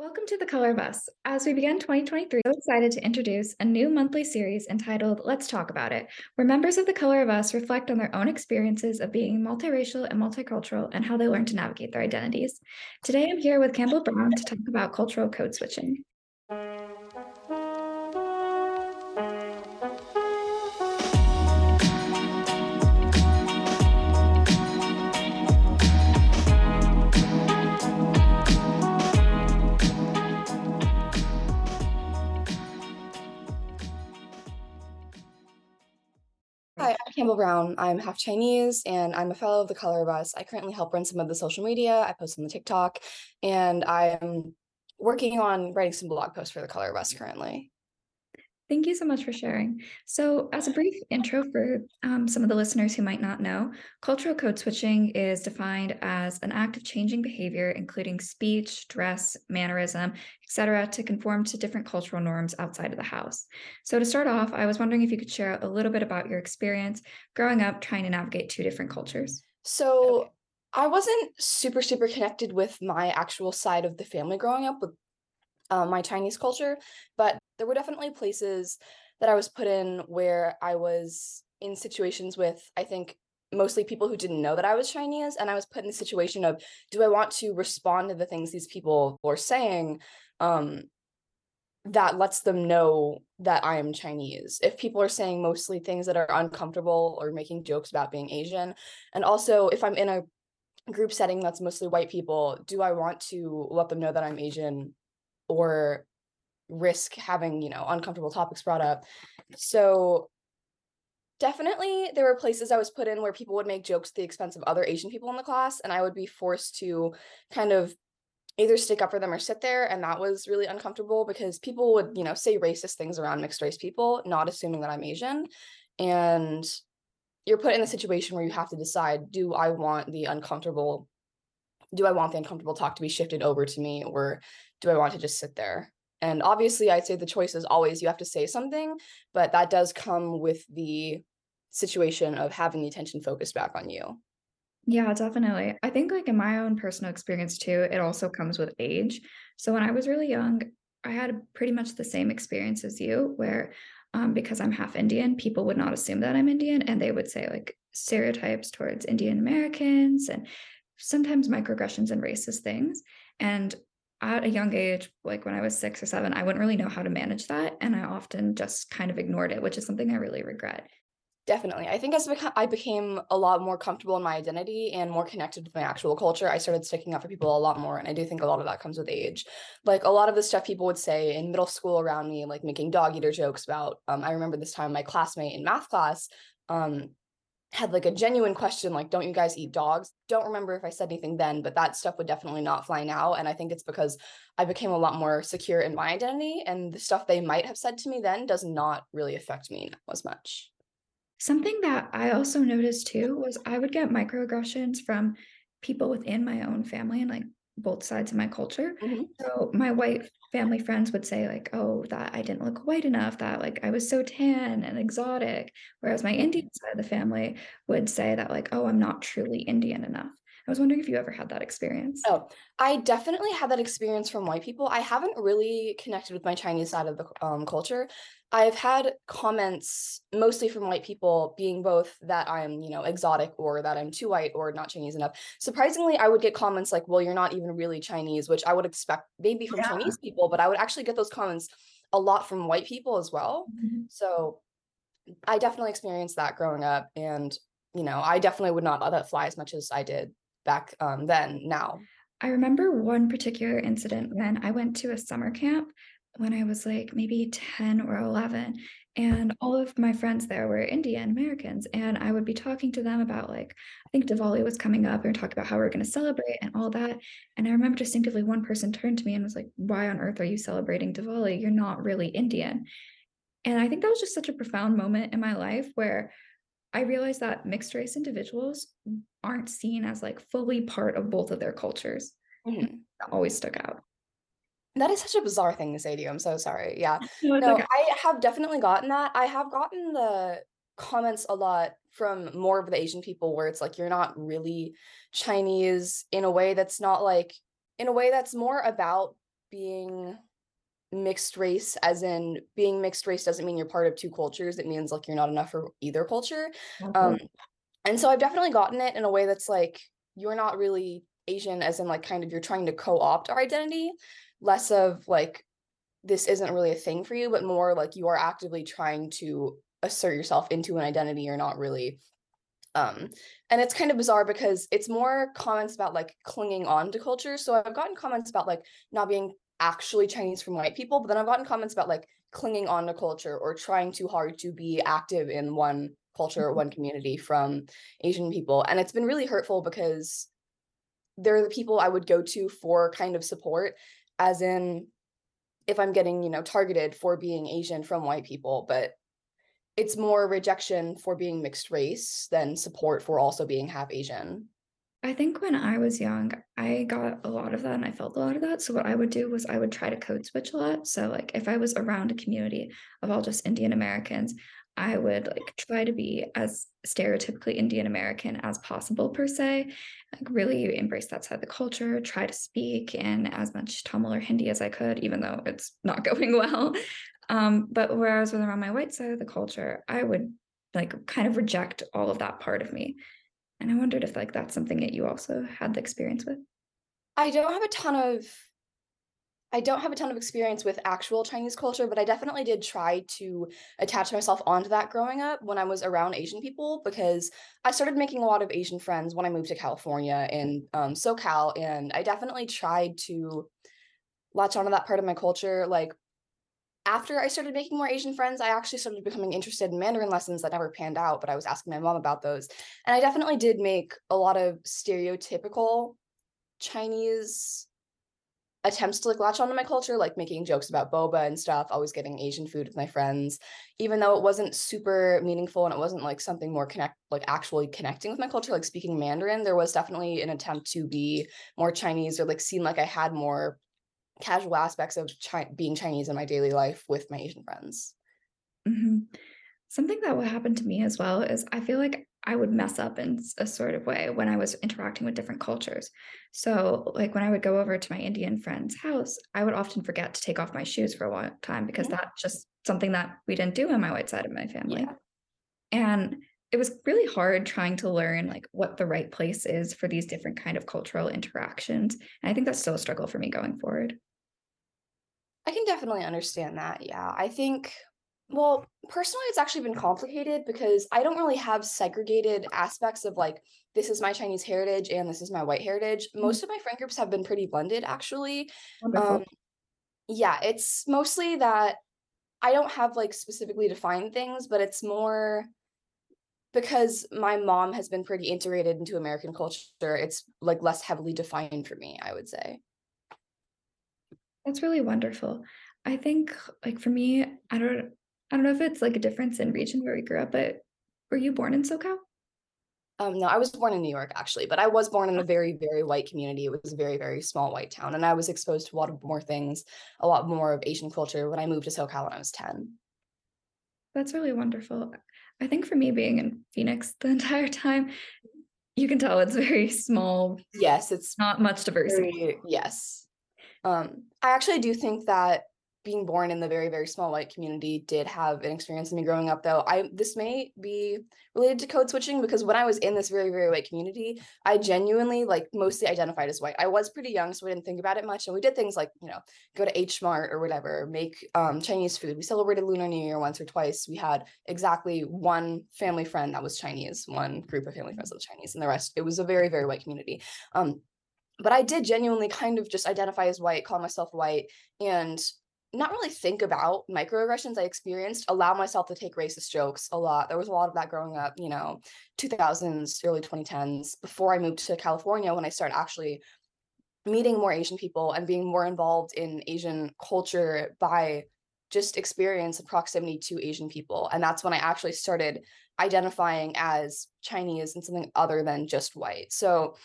Welcome to The Color of Us. As we begin 2023, I'm excited to introduce a new monthly series entitled Let's Talk About It, where members of The Color of Us reflect on their own experiences of being multiracial and multicultural and how they learn to navigate their identities. Today, I'm here with Campbell Brown to talk about cultural code switching. Campbell Brown. I'm half Chinese and I'm a fellow of the Color of Us. I currently help run some of the social media. I post on the TikTok and I'm working on writing some blog posts for the Color of Us currently. Thank you so much for sharing. So, as a brief intro for um, some of the listeners who might not know, cultural code switching is defined as an act of changing behavior, including speech, dress, mannerism, etc., to conform to different cultural norms outside of the house. So, to start off, I was wondering if you could share a little bit about your experience growing up trying to navigate two different cultures. So, okay. I wasn't super, super connected with my actual side of the family growing up with uh, my Chinese culture, but there were definitely places that I was put in where I was in situations with, I think, mostly people who didn't know that I was Chinese. And I was put in the situation of, do I want to respond to the things these people were saying um, that lets them know that I am Chinese? If people are saying mostly things that are uncomfortable or making jokes about being Asian. And also, if I'm in a group setting that's mostly white people, do I want to let them know that I'm Asian or risk having, you know, uncomfortable topics brought up. So definitely there were places I was put in where people would make jokes at the expense of other Asian people in the class and I would be forced to kind of either stick up for them or sit there and that was really uncomfortable because people would, you know, say racist things around mixed race people, not assuming that I'm Asian. And you're put in a situation where you have to decide do I want the uncomfortable do I want the uncomfortable talk to be shifted over to me or do I want to just sit there? And obviously, I'd say the choice is always you have to say something, but that does come with the situation of having the attention focused back on you. Yeah, definitely. I think, like, in my own personal experience too, it also comes with age. So when I was really young, I had pretty much the same experience as you, where um, because I'm half Indian, people would not assume that I'm Indian, and they would say like stereotypes towards Indian Americans and sometimes microaggressions and racist things. And at a young age, like when I was six or seven, I wouldn't really know how to manage that. And I often just kind of ignored it, which is something I really regret. Definitely. I think as I became a lot more comfortable in my identity and more connected with my actual culture, I started sticking up for people a lot more. And I do think a lot of that comes with age. Like a lot of the stuff people would say in middle school around me, like making dog eater jokes about, um, I remember this time my classmate in math class um, had like a genuine question like don't you guys eat dogs? Don't remember if i said anything then but that stuff would definitely not fly now and i think it's because i became a lot more secure in my identity and the stuff they might have said to me then does not really affect me as much. Something that i also noticed too was i would get microaggressions from people within my own family and like both sides of my culture. Mm-hmm. So my white family friends would say like, "Oh, that I didn't look white enough, that like I was so tan and exotic." Whereas my Indian side of the family would say that like, "Oh, I'm not truly Indian enough." I was wondering if you ever had that experience. Oh, I definitely had that experience from white people. I haven't really connected with my Chinese side of the um, culture. I've had comments mostly from white people being both that I'm, you know, exotic or that I'm too white or not Chinese enough. Surprisingly, I would get comments like, well, you're not even really Chinese, which I would expect maybe from yeah. Chinese people, but I would actually get those comments a lot from white people as well. Mm-hmm. So I definitely experienced that growing up. And, you know, I definitely would not let that fly as much as I did back um, then now. I remember one particular incident when I went to a summer camp when I was like maybe 10 or 11. And all of my friends there were Indian Americans. And I would be talking to them about, like, I think Diwali was coming up and talking about how we are going to celebrate and all that. And I remember distinctively one person turned to me and was like, Why on earth are you celebrating Diwali? You're not really Indian. And I think that was just such a profound moment in my life where I realized that mixed race individuals aren't seen as like fully part of both of their cultures. Mm-hmm. That always stuck out. That is such a bizarre thing to say to you. I'm so sorry. Yeah. No, no okay. I have definitely gotten that. I have gotten the comments a lot from more of the Asian people where it's like you're not really Chinese in a way that's not like in a way that's more about being mixed race as in being mixed race doesn't mean you're part of two cultures it means like you're not enough for either culture um and so i've definitely gotten it in a way that's like you're not really asian as in like kind of you're trying to co-opt our identity less of like this isn't really a thing for you but more like you are actively trying to assert yourself into an identity you're not really um and it's kind of bizarre because it's more comments about like clinging on to culture so i've gotten comments about like not being actually chinese from white people but then i've gotten comments about like clinging on to culture or trying too hard to be active in one culture or mm-hmm. one community from asian people and it's been really hurtful because they're the people i would go to for kind of support as in if i'm getting you know targeted for being asian from white people but it's more rejection for being mixed race than support for also being half Asian. I think when I was young, I got a lot of that and I felt a lot of that. So what I would do was I would try to code switch a lot. So like if I was around a community of all just Indian Americans, I would like try to be as stereotypically Indian American as possible per se. Like really embrace that side of the culture, try to speak in as much Tamil or Hindi as I could, even though it's not going well. Um, but where I was around my white side of the culture, I would like kind of reject all of that part of me. And I wondered if like that's something that you also had the experience with. I don't have a ton of I don't have a ton of experience with actual Chinese culture, but I definitely did try to attach myself onto that growing up when I was around Asian people because I started making a lot of Asian friends when I moved to California in um, SoCal, and I definitely tried to latch onto that part of my culture. Like after I started making more Asian friends, I actually started becoming interested in Mandarin lessons that never panned out, but I was asking my mom about those. And I definitely did make a lot of stereotypical Chinese attempts to like latch onto my culture, like making jokes about boba and stuff, always getting Asian food with my friends, even though it wasn't super meaningful and it wasn't like something more connect like actually connecting with my culture, like speaking Mandarin, there was definitely an attempt to be more Chinese or like seem like I had more casual aspects of chi- being Chinese in my daily life with my Asian friends. Mm-hmm. Something that would happen to me as well is I feel like I would mess up in a sort of way when I was interacting with different cultures. So, like when I would go over to my Indian friend's house, I would often forget to take off my shoes for a long time because yeah. that's just something that we didn't do on my white side of my family. Yeah. And it was really hard trying to learn like what the right place is for these different kind of cultural interactions. And I think that's still a struggle for me going forward. I can definitely understand that. Yeah. I think, well, personally, it's actually been complicated because I don't really have segregated aspects of like, this is my Chinese heritage and this is my white heritage. Mm-hmm. Most of my friend groups have been pretty blended, actually. Um, yeah, it's mostly that I don't have like specifically defined things, but it's more because my mom has been pretty integrated into American culture. It's like less heavily defined for me, I would say. That's really wonderful. I think like for me, I don't I don't know if it's like a difference in region where we grew up, but were you born in SoCal? Um, no, I was born in New York actually, but I was born in a very, very white community. It was a very, very small white town, and I was exposed to a lot of more things, a lot more of Asian culture when I moved to SoCal when I was ten. That's really wonderful. I think for me being in Phoenix the entire time, you can tell it's very small. Yes, it's not much diversity. Very, yes. Um, I actually do think that being born in the very very small white community did have an experience in me growing up though. I this may be related to code switching because when i was in this very very white community i genuinely like mostly identified as white. I was pretty young so i didn't think about it much and we did things like you know go to h mart or whatever make um, chinese food. We celebrated lunar new year once or twice. We had exactly one family friend that was chinese one group of family friends that was chinese and the rest it was a very very white community. Um, but I did genuinely kind of just identify as white, call myself white, and not really think about microaggressions I experienced, allow myself to take racist jokes a lot. There was a lot of that growing up, you know, 2000s, early 2010s, before I moved to California when I started actually meeting more Asian people and being more involved in Asian culture by just experience and proximity to Asian people. And that's when I actually started identifying as Chinese and something other than just white. So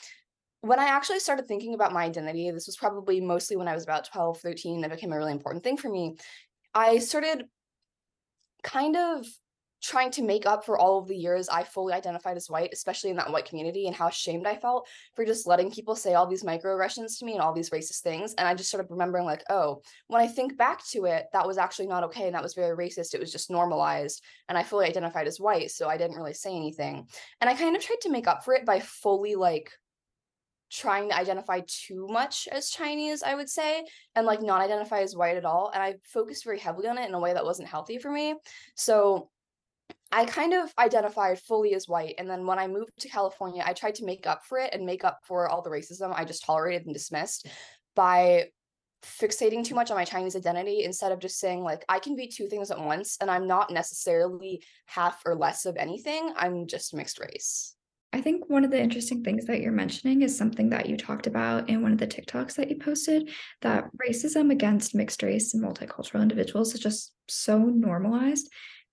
when I actually started thinking about my identity, this was probably mostly when I was about 12, 13, it became a really important thing for me. I started kind of trying to make up for all of the years I fully identified as white, especially in that white community, and how ashamed I felt for just letting people say all these microaggressions to me and all these racist things. And I just started remembering, like, oh, when I think back to it, that was actually not okay. And that was very racist. It was just normalized. And I fully identified as white. So I didn't really say anything. And I kind of tried to make up for it by fully, like, trying to identify too much as Chinese, I would say, and like not identify as white at all. And I focused very heavily on it in a way that wasn't healthy for me. So I kind of identified fully as white. And then when I moved to California, I tried to make up for it and make up for all the racism I just tolerated and dismissed by fixating too much on my Chinese identity instead of just saying, like, I can be two things at once and I'm not necessarily half or less of anything. I'm just mixed race. I think one of the interesting things that you're mentioning is something that you talked about in one of the TikToks that you posted that racism against mixed race and multicultural individuals is just so normalized.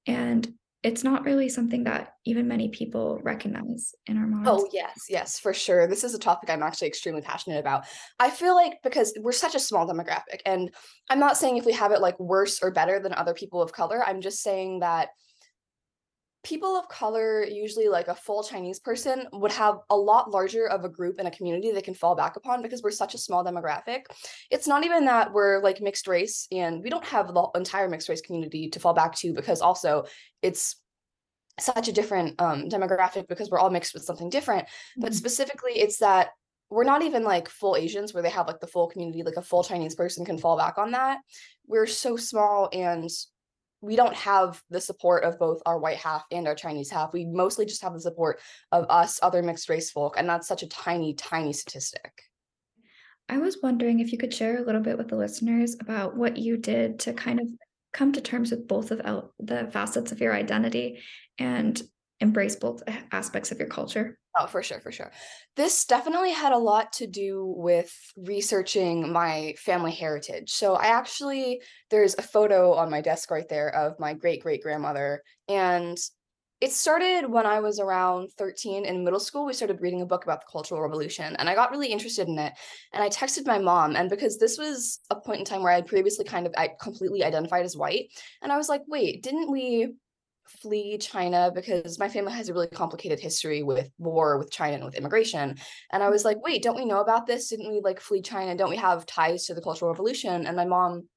And it's not really something that even many people recognize in our minds. Oh, yes, yes, for sure. This is a topic I'm actually extremely passionate about. I feel like because we're such a small demographic, and I'm not saying if we have it like worse or better than other people of color, I'm just saying that people of color, usually like a full Chinese person, would have a lot larger of a group and a community they can fall back upon because we're such a small demographic. It's not even that we're like mixed race and we don't have the entire mixed race community to fall back to because also it's such a different um, demographic because we're all mixed with something different. Mm-hmm. But specifically, it's that we're not even like full Asians where they have like the full community, like a full Chinese person can fall back on that. We're so small and we don't have the support of both our white half and our Chinese half. We mostly just have the support of us, other mixed race folk, and that's such a tiny, tiny statistic. I was wondering if you could share a little bit with the listeners about what you did to kind of come to terms with both of the facets of your identity and embrace both aspects of your culture. Oh, for sure, for sure. This definitely had a lot to do with researching my family heritage. So I actually there's a photo on my desk right there of my great great grandmother and it started when I was around 13 in middle school. We started reading a book about the Cultural Revolution, and I got really interested in it. And I texted my mom, and because this was a point in time where I had previously kind of I completely identified as white, and I was like, wait, didn't we flee China because my family has a really complicated history with war with China and with immigration. And I was mm-hmm. like, wait, don't we know about this? Didn't we like flee China? Don't we have ties to the Cultural Revolution? And my mom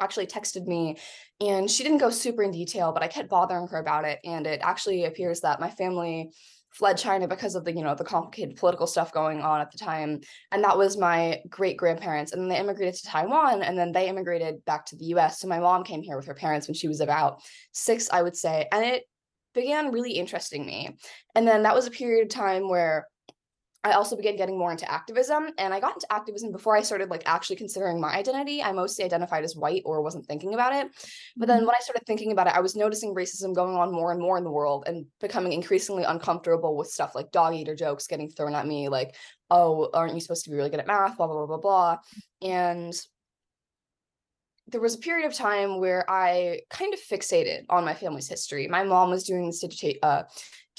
actually texted me and she didn't go super in detail, but I kept bothering her about it. And it actually appears that my family fled China because of the, you know, the complicated political stuff going on at the time. And that was my great grandparents. And then they immigrated to Taiwan and then they immigrated back to the US. So my mom came here with her parents when she was about six, I would say. And it began really interesting me. And then that was a period of time where I also began getting more into activism and I got into activism before I started like actually considering my identity. I mostly identified as white or wasn't thinking about it. But then mm-hmm. when I started thinking about it, I was noticing racism going on more and more in the world and becoming increasingly uncomfortable with stuff like dog eater jokes getting thrown at me like, "Oh, aren't you supposed to be really good at math?" blah blah blah blah blah. And there was a period of time where I kind of fixated on my family's history. My mom was doing this digita- uh,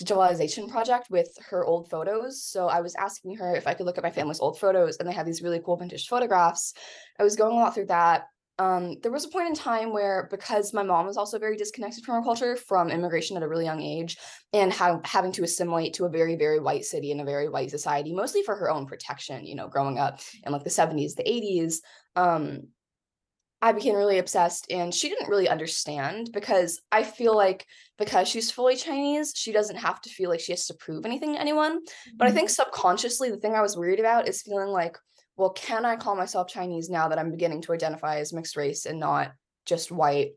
digitalization project with her old photos. So I was asking her if I could look at my family's old photos, and they had these really cool vintage photographs. I was going a lot through that. Um, there was a point in time where, because my mom was also very disconnected from our culture, from immigration at a really young age, and ha- having to assimilate to a very, very white city and a very white society, mostly for her own protection, you know, growing up in like the 70s, the 80s. Um, I became really obsessed and she didn't really understand because I feel like because she's fully Chinese, she doesn't have to feel like she has to prove anything to anyone. Mm-hmm. But I think mm-hmm. subconsciously, the thing I was worried about is feeling like, well, can I call myself Chinese now that I'm beginning to identify as mixed race and not just white?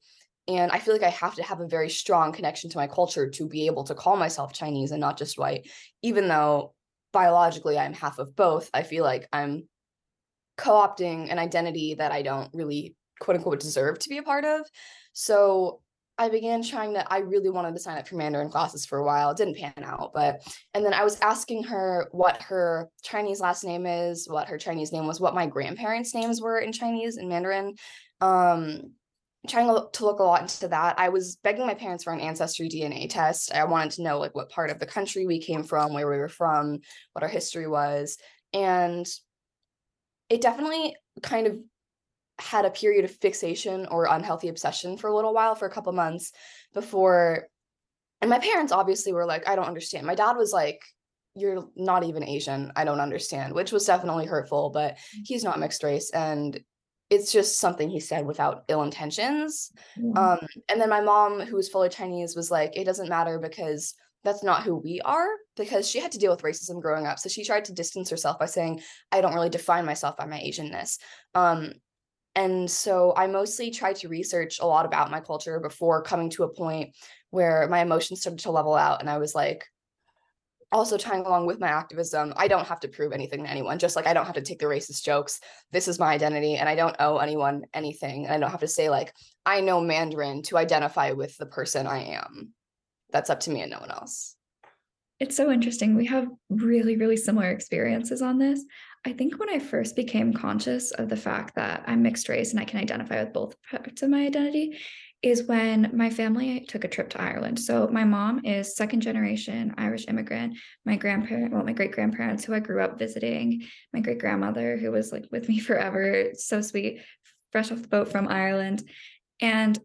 And I feel like I have to have a very strong connection to my culture to be able to call myself Chinese and not just white, even though biologically I'm half of both. I feel like I'm co opting an identity that I don't really quote unquote deserve to be a part of. So I began trying to, I really wanted to sign up for Mandarin classes for a while. It didn't pan out, but, and then I was asking her what her Chinese last name is, what her Chinese name was, what my grandparents' names were in Chinese and Mandarin. Um, trying to look a lot into that. I was begging my parents for an ancestry DNA test. I wanted to know like what part of the country we came from, where we were from, what our history was. And it definitely kind of had a period of fixation or unhealthy obsession for a little while for a couple months before and my parents obviously were like, I don't understand. My dad was like, You're not even Asian. I don't understand, which was definitely hurtful, but he's not mixed race. And it's just something he said without ill intentions. Yeah. Um, and then my mom, who was fully Chinese, was like, It doesn't matter because that's not who we are because she had to deal with racism growing up. So she tried to distance herself by saying, I don't really define myself by my Asianness. Um, and so I mostly tried to research a lot about my culture before coming to a point where my emotions started to level out. And I was like, also tying along with my activism, I don't have to prove anything to anyone, just like I don't have to take the racist jokes. This is my identity, and I don't owe anyone anything. And I don't have to say, like, I know Mandarin to identify with the person I am. That's up to me and no one else. It's so interesting. We have really, really similar experiences on this. I think when I first became conscious of the fact that I'm mixed race and I can identify with both parts of my identity is when my family took a trip to Ireland. So my mom is second generation Irish immigrant. My grandparent, well, my great grandparents who I grew up visiting, my great grandmother who was like with me forever, so sweet, fresh off the boat from Ireland. And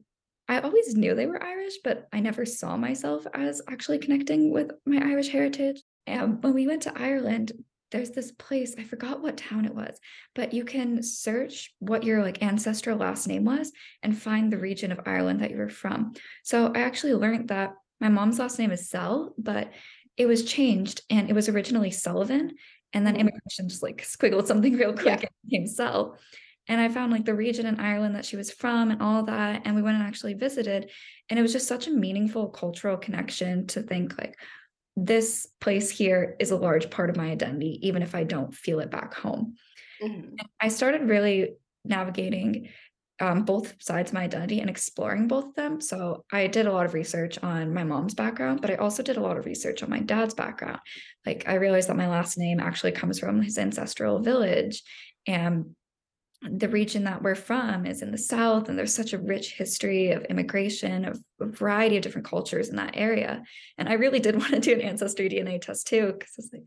I always knew they were Irish, but I never saw myself as actually connecting with my Irish heritage. And when we went to Ireland, there's this place, I forgot what town it was, but you can search what your like ancestral last name was and find the region of Ireland that you were from. So I actually learned that my mom's last name is Sell, but it was changed and it was originally Sullivan. And then mm-hmm. immigration just like squiggled something real quick yeah. and became Sell and I found like the region in Ireland that she was from and all that. And we went and actually visited. And it was just such a meaningful cultural connection to think like this place here is a large part of my identity, even if I don't feel it back home. Mm-hmm. I started really navigating um, both sides of my identity and exploring both of them. So I did a lot of research on my mom's background, but I also did a lot of research on my dad's background. Like I realized that my last name actually comes from his ancestral village. And the region that we're from is in the south and there's such a rich history of immigration of a variety of different cultures in that area. And i really did want to do an ancestry dna test too because it's like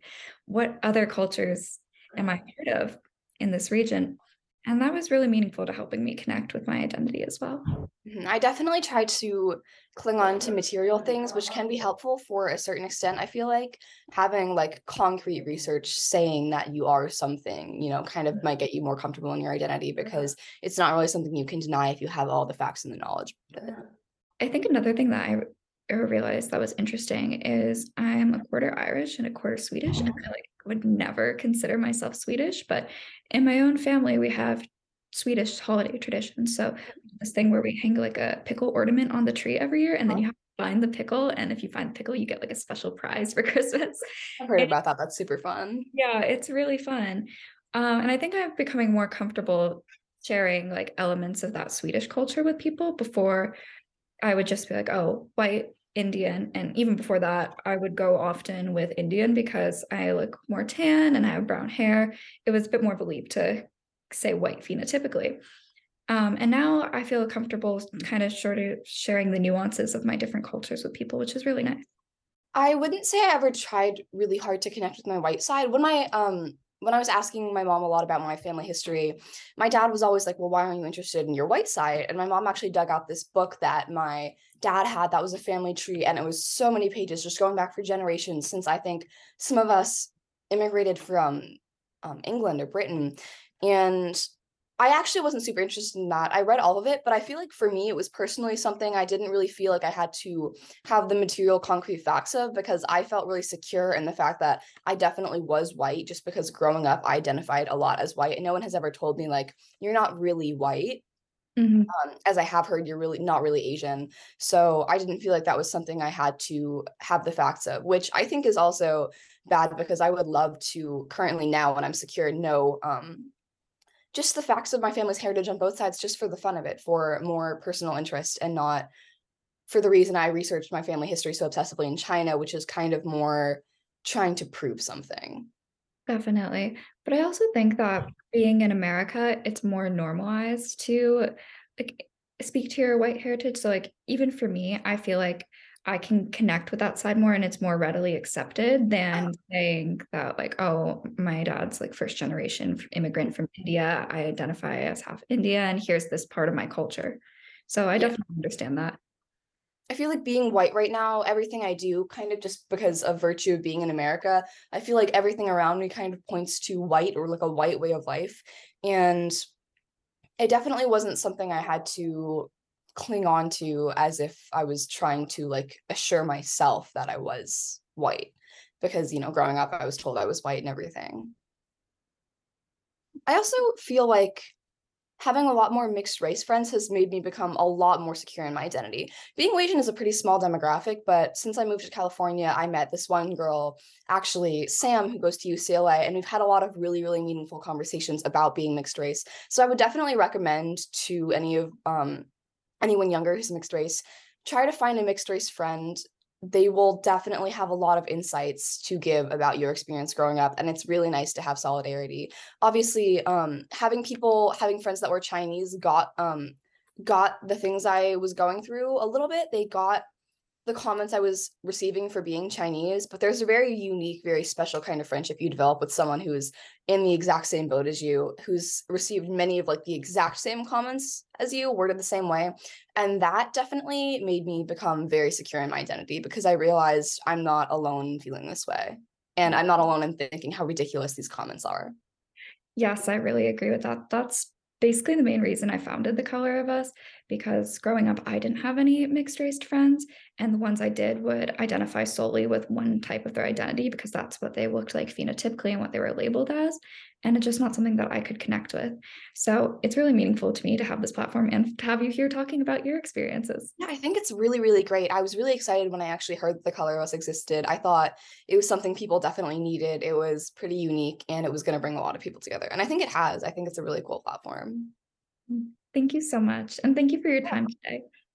what other cultures am i part of in this region and that was really meaningful to helping me connect with my identity as well. Mm-hmm. i definitely try to cling on to material things which can be helpful for a certain extent i feel like. Having like concrete research saying that you are something you know kind of might get you more comfortable in your identity because it's not really something you can deny if you have all the facts and the knowledge i think another thing that i realized that was interesting is i'm a quarter irish and a quarter swedish and i like would never consider myself swedish but in my own family we have Swedish holiday tradition. So this thing where we hang like a pickle ornament on the tree every year, and then you have to find the pickle. And if you find the pickle, you get like a special prize for Christmas. I've heard and, about that. That's super fun. Yeah, it's really fun. Um, and I think I'm becoming more comfortable sharing like elements of that Swedish culture with people before I would just be like, oh, white Indian. And even before that, I would go often with Indian because I look more tan and I have brown hair. It was a bit more of a leap to say white phenotypically. Um, and now I feel comfortable kind of sort of sharing the nuances of my different cultures with people, which is really nice. I wouldn't say I ever tried really hard to connect with my white side. When my um when I was asking my mom a lot about my family history, my dad was always like, "Well, why aren't you interested in your white side?" And my mom actually dug out this book that my dad had that was a family tree and it was so many pages just going back for generations since I think some of us immigrated from um, England or Britain and I actually wasn't super interested in that. I read all of it, but I feel like for me, it was personally something I didn't really feel like I had to have the material concrete facts of because I felt really secure in the fact that I definitely was white just because growing up, I identified a lot as white. And no one has ever told me, like, you're not really white. Mm-hmm. Um, as I have heard, you're really not really Asian. So I didn't feel like that was something I had to have the facts of, which I think is also bad because I would love to currently now when I'm secure know um, just the facts of my family's heritage on both sides just for the fun of it for more personal interest and not for the reason i researched my family history so obsessively in china which is kind of more trying to prove something. Definitely. But i also think that being in america it's more normalized to like speak to your white heritage. So like even for me i feel like I can connect with that side more and it's more readily accepted than oh. saying that like oh my dad's like first generation immigrant from India. I identify as half India and here's this part of my culture. So I yeah. definitely understand that. I feel like being white right now, everything I do kind of just because of virtue of being in America, I feel like everything around me kind of points to white or like a white way of life. And it definitely wasn't something I had to cling on to as if I was trying to like assure myself that I was white. Because, you know, growing up, I was told I was white and everything. I also feel like having a lot more mixed race friends has made me become a lot more secure in my identity. Being Asian is a pretty small demographic, but since I moved to California, I met this one girl, actually Sam, who goes to UCLA, and we've had a lot of really, really meaningful conversations about being mixed race. So I would definitely recommend to any of um, anyone younger who's mixed race, try to find a mixed race friend. They will definitely have a lot of insights to give about your experience growing up and it's really nice to have solidarity. Obviously um, having people having friends that were chinese got um, got the things i was going through a little bit. They got the comments I was receiving for being Chinese, but there's a very unique, very special kind of friendship you develop with someone who's in the exact same boat as you, who's received many of like the exact same comments as you, worded the same way. And that definitely made me become very secure in my identity because I realized I'm not alone feeling this way. And I'm not alone in thinking how ridiculous these comments are. Yes, I really agree with that. That's basically the main reason I founded The Color of Us because growing up, I didn't have any mixed race friends. And the ones I did would identify solely with one type of their identity because that's what they looked like phenotypically and what they were labeled as and it's just not something that I could connect with. So it's really meaningful to me to have this platform and to have you here talking about your experiences. Yeah, I think it's really, really great. I was really excited when I actually heard the color us existed. I thought it was something people definitely needed. It was pretty unique and it was going to bring a lot of people together. And I think it has. I think it's a really cool platform. Mm, thank you so much. And thank you for your time today.